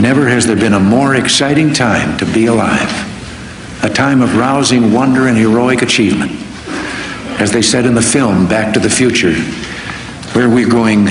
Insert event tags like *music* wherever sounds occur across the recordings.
Never has there been a more exciting time to be alive. A time of rousing wonder and heroic achievement. As they said in the film Back to the Future, where we're going,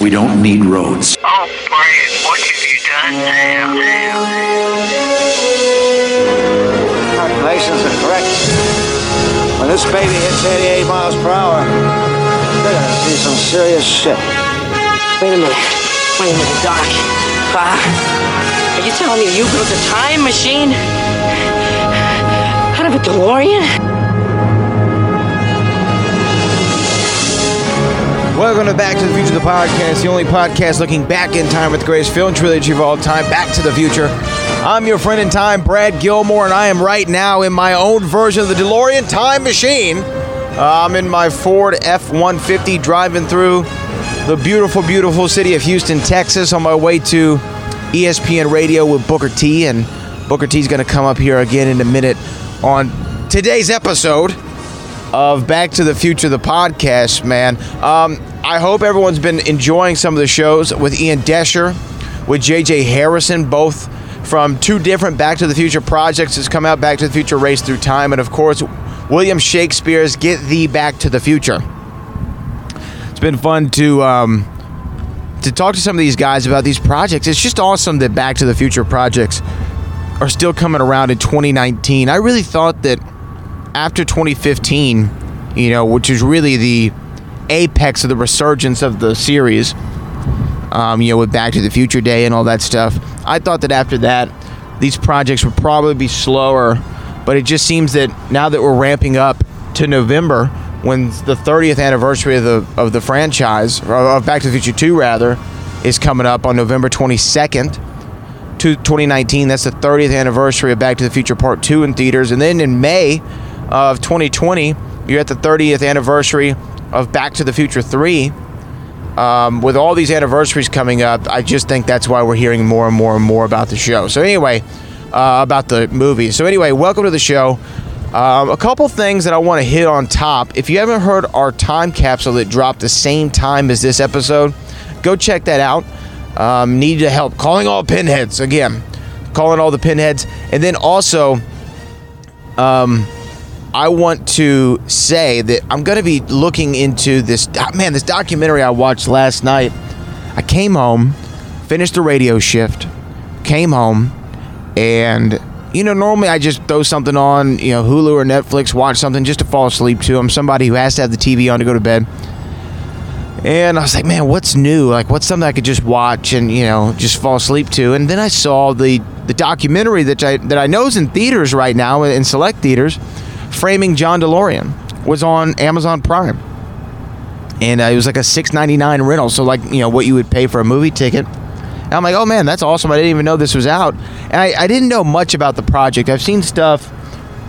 we don't need roads. Oh, Brad, what have you done now? Calculations are correct. When this baby hits 88 miles per hour, we're gonna see some serious shit. Wait a minute. Wait a minute, Doc. Uh, are you telling me you built a time machine out of a DeLorean? Welcome to Back to the Future, the podcast, the only podcast looking back in time with the greatest film trilogy of all time, Back to the Future. I'm your friend in time, Brad Gilmore, and I am right now in my own version of the DeLorean time machine. Uh, I'm in my Ford F 150 driving through the beautiful, beautiful city of Houston, Texas, on my way to ESPN Radio with Booker T. And Booker T is going to come up here again in a minute on today's episode of Back to the Future, the podcast, man. Um, I hope everyone's been enjoying some of the shows with Ian Desher, with JJ Harrison, both from two different Back to the Future projects that's come out Back to the Future Race Through Time, and of course, William Shakespeare's Get Thee Back to the Future. Been fun to. Um, to talk to some of these guys about these projects, it's just awesome that Back to the Future projects are still coming around in 2019. I really thought that after 2015, you know, which is really the apex of the resurgence of the series, um, you know, with Back to the Future Day and all that stuff, I thought that after that, these projects would probably be slower. But it just seems that now that we're ramping up to November, when the 30th anniversary of the of the franchise, of Back to the Future 2 rather, is coming up on November 22nd, 2019. That's the 30th anniversary of Back to the Future Part 2 in theaters. And then in May of 2020, you're at the 30th anniversary of Back to the Future 3. Um, with all these anniversaries coming up, I just think that's why we're hearing more and more and more about the show. So, anyway, uh, about the movie. So, anyway, welcome to the show. Um, a couple things that I want to hit on top. If you haven't heard our time capsule that dropped the same time as this episode, go check that out. Um, need to help calling all pinheads again, calling all the pinheads, and then also, um, I want to say that I'm going to be looking into this. Man, this documentary I watched last night. I came home, finished the radio shift, came home, and you know, normally I just throw something on, you know, Hulu or Netflix, watch something just to fall asleep to. I'm somebody who has to have the TV on to go to bed. And I was like, man, what's new? Like, what's something I could just watch and you know just fall asleep to? And then I saw the the documentary that I that I know is in theaters right now in select theaters, "Framing John DeLorean," was on Amazon Prime, and uh, it was like a six ninety nine rental. So like you know what you would pay for a movie ticket. And I'm like, oh man, that's awesome. I didn't even know this was out, and I, I didn't know much about the project. I've seen stuff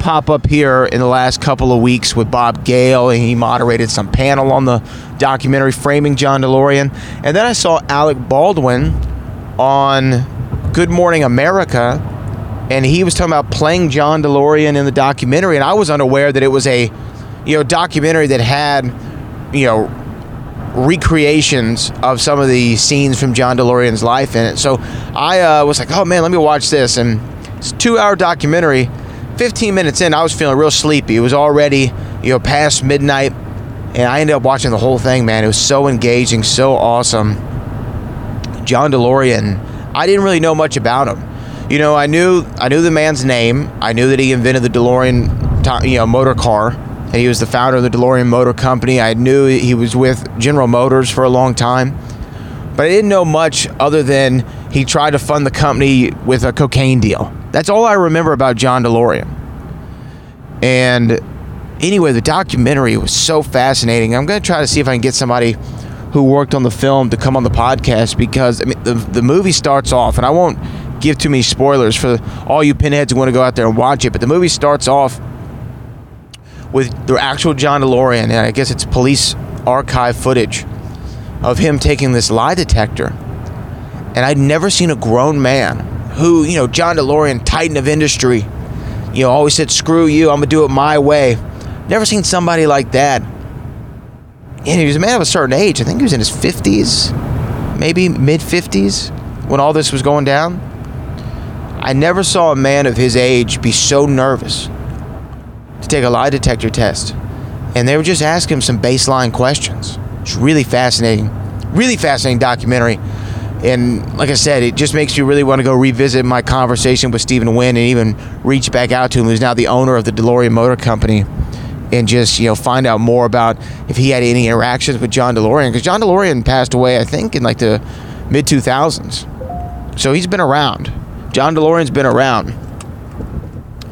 pop up here in the last couple of weeks with Bob Gale, and he moderated some panel on the documentary Framing John DeLorean. And then I saw Alec Baldwin on Good Morning America, and he was talking about playing John DeLorean in the documentary, and I was unaware that it was a you know documentary that had you know recreations of some of the scenes from John DeLorean's life in it. So I uh, was like, oh man, let me watch this, and it's a two-hour documentary. 15 minutes in, I was feeling real sleepy. It was already, you know, past midnight, and I ended up watching the whole thing. Man, it was so engaging, so awesome. John DeLorean. I didn't really know much about him. You know, I knew I knew the man's name. I knew that he invented the DeLorean, you know, motor car, and he was the founder of the DeLorean Motor Company. I knew he was with General Motors for a long time, but I didn't know much other than he tried to fund the company with a cocaine deal. That's all I remember about John DeLorean. And anyway, the documentary was so fascinating. I'm going to try to see if I can get somebody who worked on the film to come on the podcast because I mean, the, the movie starts off, and I won't give too many spoilers for all you pinheads who want to go out there and watch it, but the movie starts off with the actual John DeLorean, and I guess it's police archive footage of him taking this lie detector. And I'd never seen a grown man who, you know, John DeLorean, titan of industry, you know, always said, screw you, I'm going to do it my way. Never seen somebody like that. And he was a man of a certain age. I think he was in his 50s, maybe mid 50s when all this was going down. I never saw a man of his age be so nervous to take a lie detector test. And they were just asking him some baseline questions. It's really fascinating, really fascinating documentary. And like I said, it just makes you really want to go revisit my conversation with Stephen Wynne and even reach back out to him, who's now the owner of the DeLorean Motor Company, and just you know find out more about if he had any interactions with John DeLorean because John DeLorean passed away, I think, in like the mid 2000s. So he's been around. John DeLorean's been around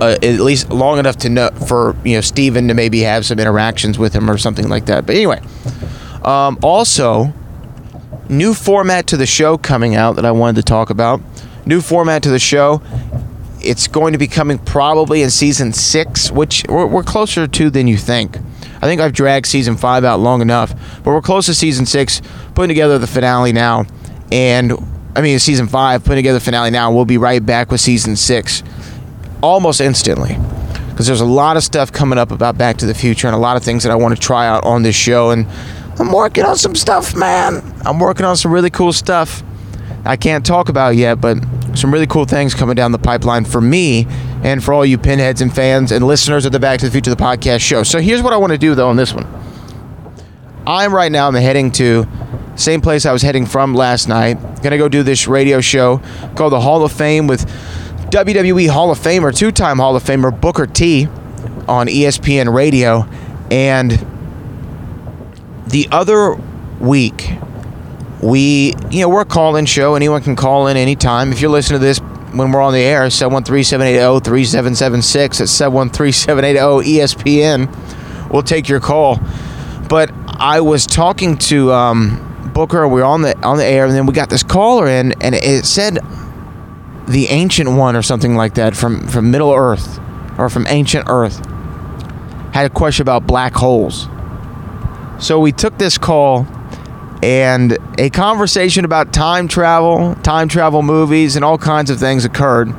uh, at least long enough to know for you know Stephen to maybe have some interactions with him or something like that. But anyway, um, also new format to the show coming out that I wanted to talk about. New format to the show. It's going to be coming probably in season six, which we're, we're closer to than you think. I think I've dragged season five out long enough, but we're close to season six, putting together the finale now. And I mean, season five, putting together the finale now. We'll be right back with season six almost instantly because there's a lot of stuff coming up about Back to the Future and a lot of things that I want to try out on this show. And I'm working on some stuff, man. I'm working on some really cool stuff I can't talk about yet, but some really cool things coming down the pipeline for me and for all you pinheads and fans and listeners of the Back to the Future the podcast show. So here's what I want to do though on this one. I'm right now I'm heading to same place I was heading from last night. Gonna go do this radio show called the Hall of Fame with WWE Hall of Famer, two-time Hall of Famer Booker T on ESPN Radio, and the other week we you know we're a call-in show. Anyone can call in anytime. If you're listening to this when we're on the air 713-780-3776 at 713-780-espn we'll take your call. But i was talking to um, booker. We were on the on the air and then we got this caller in and it said the ancient one or something like that from from middle earth or from ancient earth had a question about black holes so we took this call and a conversation about time travel, time travel movies, and all kinds of things occurred.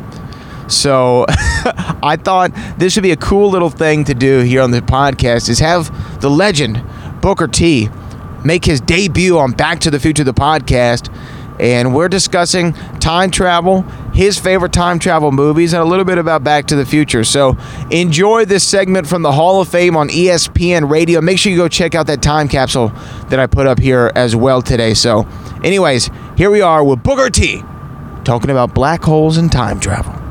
So *laughs* I thought this would be a cool little thing to do here on the podcast is have the legend Booker T make his debut on Back to the Future the podcast and we're discussing time travel, his favorite time travel movies, and a little bit about Back to the Future. So enjoy this segment from the Hall of Fame on ESPN Radio. Make sure you go check out that time capsule that I put up here as well today. So, anyways, here we are with Booker T talking about black holes and time travel.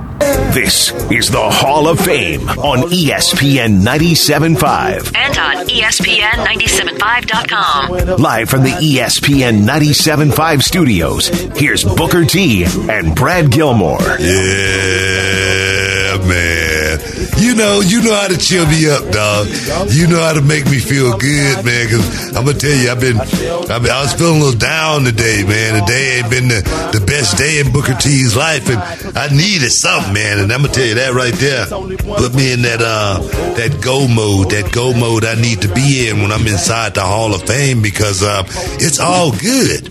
This is the Hall of Fame on ESPN 97.5. And on E ESPN975.com. Live from the ESPN 97.5 studios, here's Booker T and Brad Gilmore. Yeah, man. You know, you know how to chill me up, dog. You know how to make me feel good, man. Cause I'm gonna tell you, I've been, I've been I was feeling a little down today, man. Today ain't been the, the best day in Booker T's life, and I needed something, man. And I'm gonna tell you that right there. Put me in that uh that go mode, that go mode I need to be in when I'm inside the Hall of Fame because uh, it's all good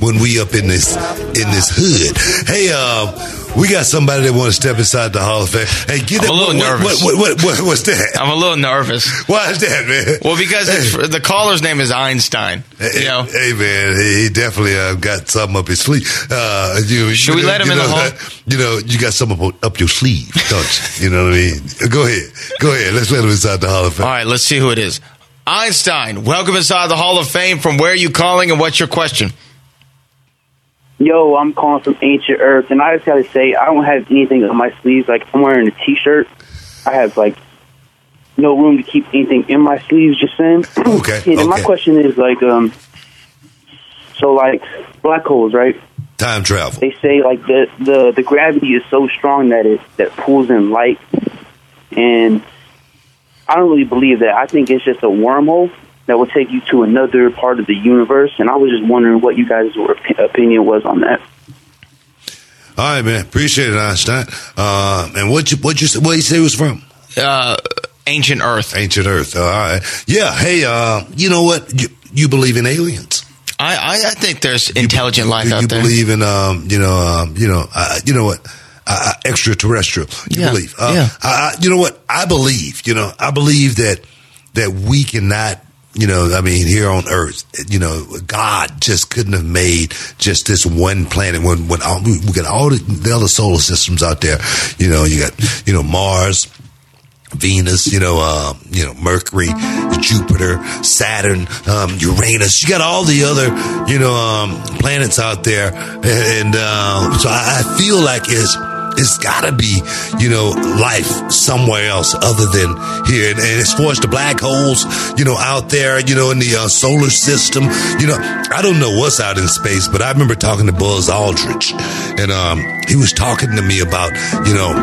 when we up in this in this hood. Hey, uh, we got somebody that want to step inside the Hall of Fame. Hey, get I'm that. a little what, nervous. What, what, what, what, what's that? I'm a little nervous. Why is that, man? Well, because it's, the caller's name is Einstein. Hey, You know, hey, man, he, he definitely uh, got something up his sleeve. Uh, you, Should you we know, let him you in the hall? uh, You know, you got something up, up your sleeve, don't you? You know what I mean? Go ahead, go ahead. Let's let him inside the Hall of Fame. all right, let's see who it is. Einstein, welcome inside the Hall of Fame. From where are you calling and what's your question? Yo, I'm calling from Ancient Earth, and I just gotta say, I don't have anything on my sleeves. Like, I'm wearing a T-shirt. I have like no room to keep anything in my sleeves. Just saying. *clears throat* Okay. *clears throat* and my question is like, um, so like black holes, right? Time travel. They say like the the the gravity is so strong that it that pulls in light, and I don't really believe that. I think it's just a wormhole that will take you to another part of the universe. And I was just wondering what you guys' opi- opinion was on that. All right, man. Appreciate it, Einstein. Uh, and what you what you what you say it was from? Uh, ancient Earth. Ancient Earth. all right. Yeah. Hey, uh, you know what? You, you believe in aliens? I, I, I think there's intelligent life you, out you there. You believe in um, you know, um, you know, uh, you know what? Uh, uh, extraterrestrial. You Yeah, believe? Uh, yeah. I, I, you know what? I believe. You know, I believe that that we cannot. You know, I mean, here on Earth, you know, God just couldn't have made just this one planet. When when all, we, got all the, the other solar systems out there, you know, you got you know Mars, Venus, you know, um, you know, Mercury, Jupiter, Saturn, um, Uranus. You got all the other, you know, um, planets out there, and uh, so I, I feel like it's it's got to be, you know, life somewhere else other than here. And, and as far as the black holes, you know, out there, you know, in the uh, solar system, you know, I don't know what's out in space, but I remember talking to Buzz Aldrich, and um, he was talking to me about, you know,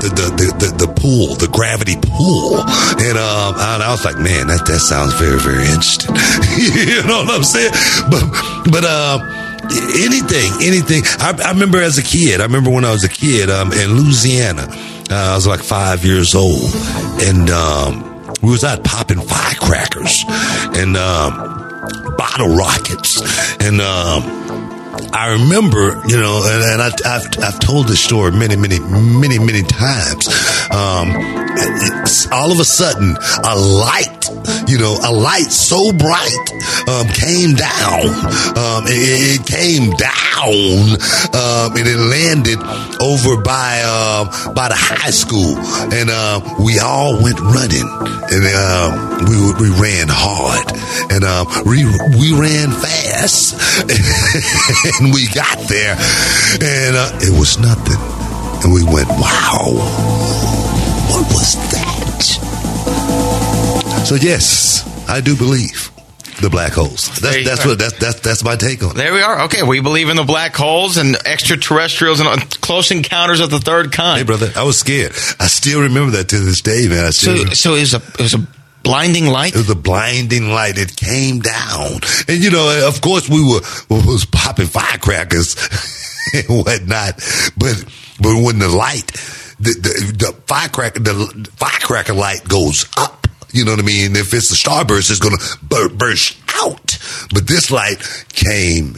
the the the, the, pool, the gravity pool, and um, and I was like, man, that that sounds very very interesting. *laughs* you know what I'm saying? But but uh anything, anything. I, I remember as a kid. I remember when I was a kid um, in Louisiana. Uh, I was like five years old, and um, we was out popping firecrackers and um, bottle rockets, and. I remember, you know, and, and I, I've, I've told this story many, many, many, many times. Um, all of a sudden, a light, you know, a light so bright um, came down. Um, it, it came down, um, and it landed over by uh, by the high school, and uh, we all went running, and um, we we ran hard, and um, we we ran fast. *laughs* and we got there, and uh, it was nothing. And we went, wow, what was that? So yes, I do believe the black holes. That's, that's what that's that's that's my take on it. There we are. Okay, we believe in the black holes and extraterrestrials and uh, close encounters of the third kind. Hey, brother, I was scared. I still remember that to this day, man. So, so it was a it was a blinding light. It was a blinding light. It came down, and you know, of course, we were we was popping firecrackers *laughs* and whatnot. But but when the light, the the, the firecracker, the firecracker light goes up. You know what I mean? If it's the starburst, it's going to bur- burst out. But this light came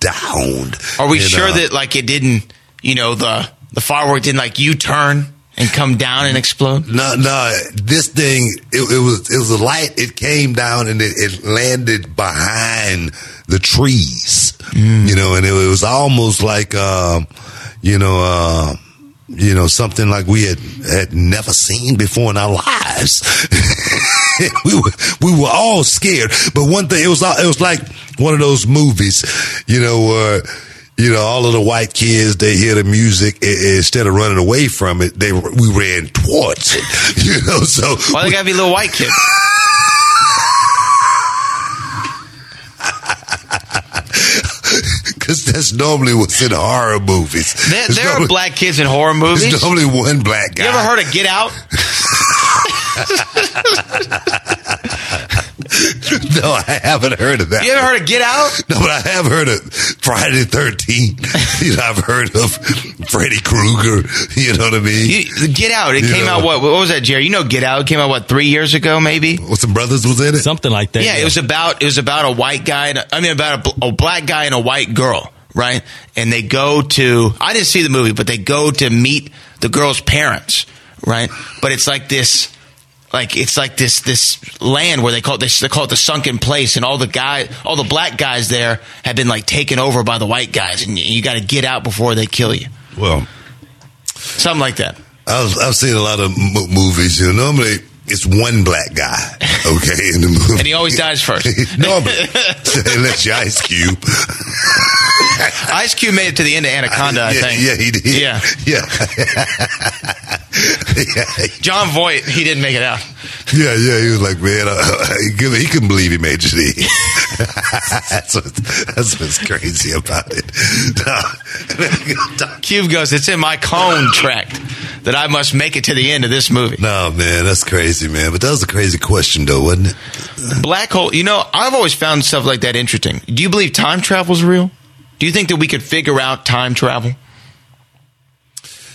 down. Are we And, sure uh, that like it didn't, you know, the the firework didn't like U turn and come down and explode? No, no. This thing, it, it was it was a light. It came down and it, it landed behind the trees. You know, and it, was almost like, um, you know, uh, you know, something like we had had never seen before in our lives. *laughs* we were we were all scared, but one thing it was it was like one of those movies, you know, where you know all of the white kids they hear the music instead of running away from it, they we ran towards it, *laughs* you know. So Why they gotta be little white kids? *laughs* because that's normally what's in horror movies. There, there are black kids in horror movies. There's normally one black guy. You ever heard of Get Out? *laughs* *laughs* no, I haven't heard of that. You ever heard of Get Out? No, but I have heard of Friday the 13th. *laughs* you know, I've heard of Freddy Krueger. You know what I mean? You, Get Out. It You came know. out what? What was that, Jerry? You know Get Out. It came out what three years ago, maybe. What some brothers was in it? Something like that. Yeah, it was about it was about a white guy. And, I mean, about a, a black guy and a white girl, right? And they go to. I didn't see the movie, but they go to meet the girl's parents, right? But it's like this. Like it's like this this land where they call it this they call it the sunken place, and all the guy all the black guys there have been like taken over by the white guys, and you, you got to get out before they kill you, Well, something like that. I've, I've seen a lot of m- movies. You know, normally it's one black guy, okay, in the movie. And he always dies first. *laughs* Normally, unless you're Ice Cube. Ice Cube made it to the end of Anaconda, I *laughs* yeah, think. Yeah, he did. Yeah. *laughs* Yeah. *laughs* Jon Voight, he didn't make it out. Yeah, yeah, he was like, man, uh, *laughs* he, couldn't, he couldn't believe he made it. *laughs* that's, what, that's what's crazy about it. Cube goes, it's in my contract that I must make it to the end of this movie. No, man, that's crazy, man. But that was a crazy question, though, wasn't it? Black hole, you know, I've always found stuff like that interesting. Do you believe time travel is real? Do you think that we could figure out time travel?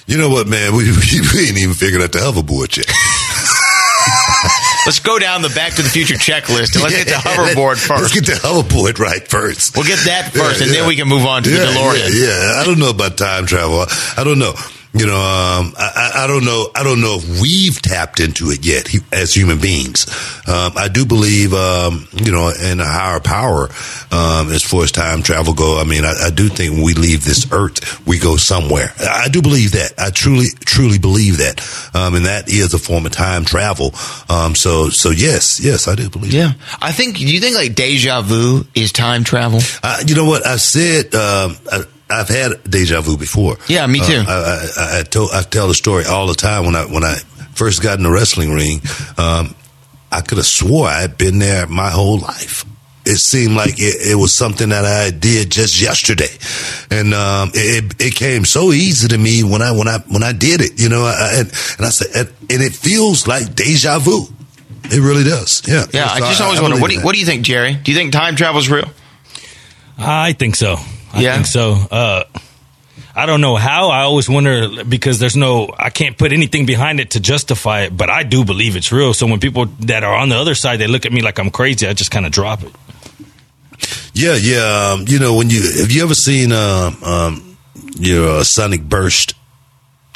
You know what, man? We, *laughs* we, we ain't even figured out the hoverboard yet. *laughs* Let's go down the Back to the Future checklist and let's get the hoverboard *laughs* first. Let's get the hoverboard right first. We'll get that first, Yeah, and then we can move on to yeah, the DeLorean. Yeah, yeah, I don't know about time travel. I don't know. You know, um, I, I don't know. I don't know if we've tapped into it yet as human beings. Um, I do believe, um, you know, in a higher power um, as far as time travel go. I mean, I, I do think when we leave this earth, we go somewhere. I do believe that. I truly, truly believe that, um, and that is a form of time travel. Um, so, so yes, yes, I do believe. Yeah. I think, do you think like deja vu is time travel? Uh, you know what I said? Um, I, I've had deja vu before. Yeah, me too. Uh, I, I, I, told, I tell the story all the time when I when I first got in the wrestling ring. Um, I could have swore I had been there my whole life. It seemed like it, it was something that I did just yesterday, and um, it, it came so easy to me when I when I when I did it. You know, I, and, and I said, and, and it feels like deja vu. It really does. Yeah. Yeah, I So just always I wonder, what do, you, what do you think, Jerry? Do you think time travel is real? I think so. I Yeah? think so. Uh, I don't know how. I always wonder because there's no, I can't put anything behind it to justify it, but I do believe it's real. So when people that are on the other side, they look at me like I'm crazy, I just kind of drop it. Yeah, yeah. Um, you know, when you have you ever seen um, um, your uh, Sonic Burst?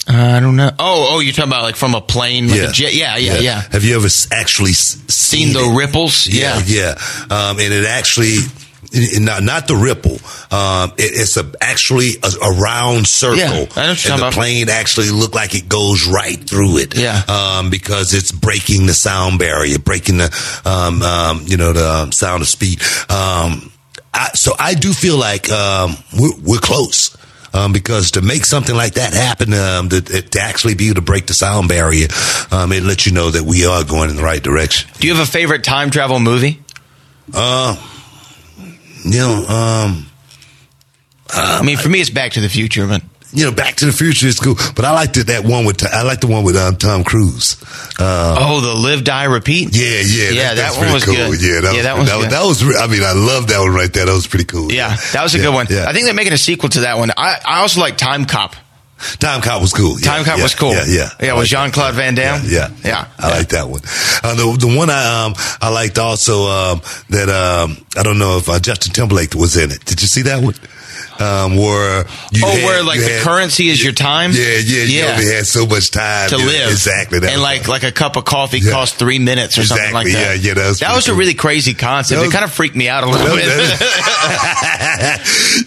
I don't know. Oh, oh, you're talking about like from a plane, like a jet? Yeah, yeah, yeah. Have you ever actually s- Seen the it? ripples? Yeah, yeah. Um, and it actually. Not, not the ripple. Um, it, it's a actually a, a round circle, Yeah, I know and the about. plane actually look like it goes right through it. Yeah. um, because it's breaking the sound barrier, breaking the, um, um, you know, the um, sound of speed. Um, I, so I do feel like um, we're, we're close. Um, because to make something like that happen, um, to, to actually be able to break the sound barrier, um, it lets you know that we are going in the right direction. Do you have a favorite time travel movie? Uh, you know, um, I mean, for me, it's Back to the Future, but you know, Back to the Future is cool, but I liked it, that one with I like the one with um, Tom Cruise. Uh, oh, the Live Die Repeat. Yeah, yeah, yeah. That, that's one was cool. good. Yeah, that yeah, was, that was that, was, that was. I mean, I love that one right there. That was pretty cool. yeah, that was a Yeah, good one. Yeah. I think they're making a sequel to that one. I, I also like Time Cop. Time Cop was cool. Yeah, Time Cop yeah, was cool. Yeah, yeah. yeah. Was Jean Claude Van Damme? Yeah, yeah. I like that one. Uh, the the one I um I liked also um that um I don't know if uh, Justin Timberlake was in it. Did you see that one? Um, where you oh, had- where like you the had- currency is your time? Yeah, yeah, you yeah. only had so much time to Yeah, live Exactly. That and was- like like a cup of coffee Yeah. costs three minutes or something like that. yeah, yeah, that was that was a really crazy concept. That it kind of freaked me out a little *laughs* bit.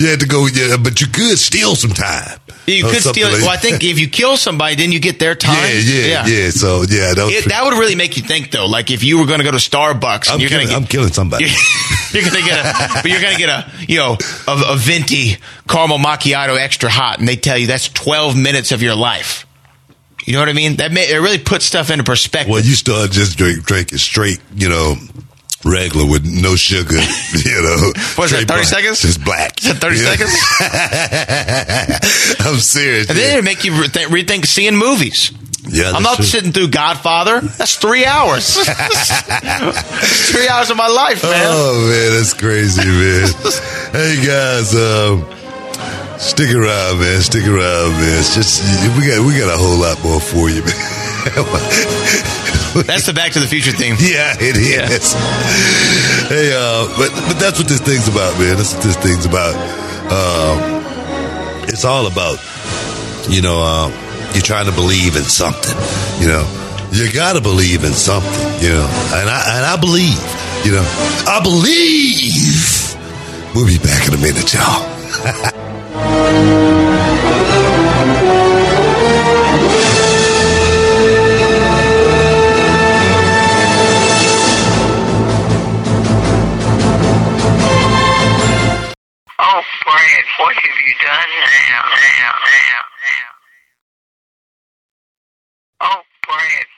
you had to go, yeah, but you could steal some time. you could steal. like- Well, I think if you kill somebody, then you get their time. Yeah, yeah, yeah, So yeah, that. It, that would really make you think, though. Like if you were going to go to Starbucks, I'm you're gonna get, I'm killing somebody. *laughs* you're going to get a, but you're going to get a, you know, a, a venti caramel macchiato extra hot, and they tell you that's 12 minutes of your life. You know what I mean? That may, it really puts stuff into perspective. Well, you start just drink, drinking straight, you know, regular with no sugar, *laughs* you know. What's that, 30 black. seconds? Just black. Is that 30 Yeah. seconds? *laughs* I'm serious. And then it make you rethink, rethink seeing movies. Yeah, I'm not true. sitting through Godfather. That's three hours. *laughs* three hours of my life, man. Oh man, that's crazy, man. hey guys, um, stick around, man. Stick around, man. It's just we got we got a whole lot more for you, *laughs* man. That's the Back to the Future theme. Yeah, it is. Hey, uh, but but that's what this thing's about, man. That's what this thing's about. Um, it's all about, you know, uh, you're trying to believe in something, you know. You gotta believe in something, you know. And I and I believe, you know. I believe. We'll be back in a minute, y'all. *laughs* Oh, what have you done now, now, now?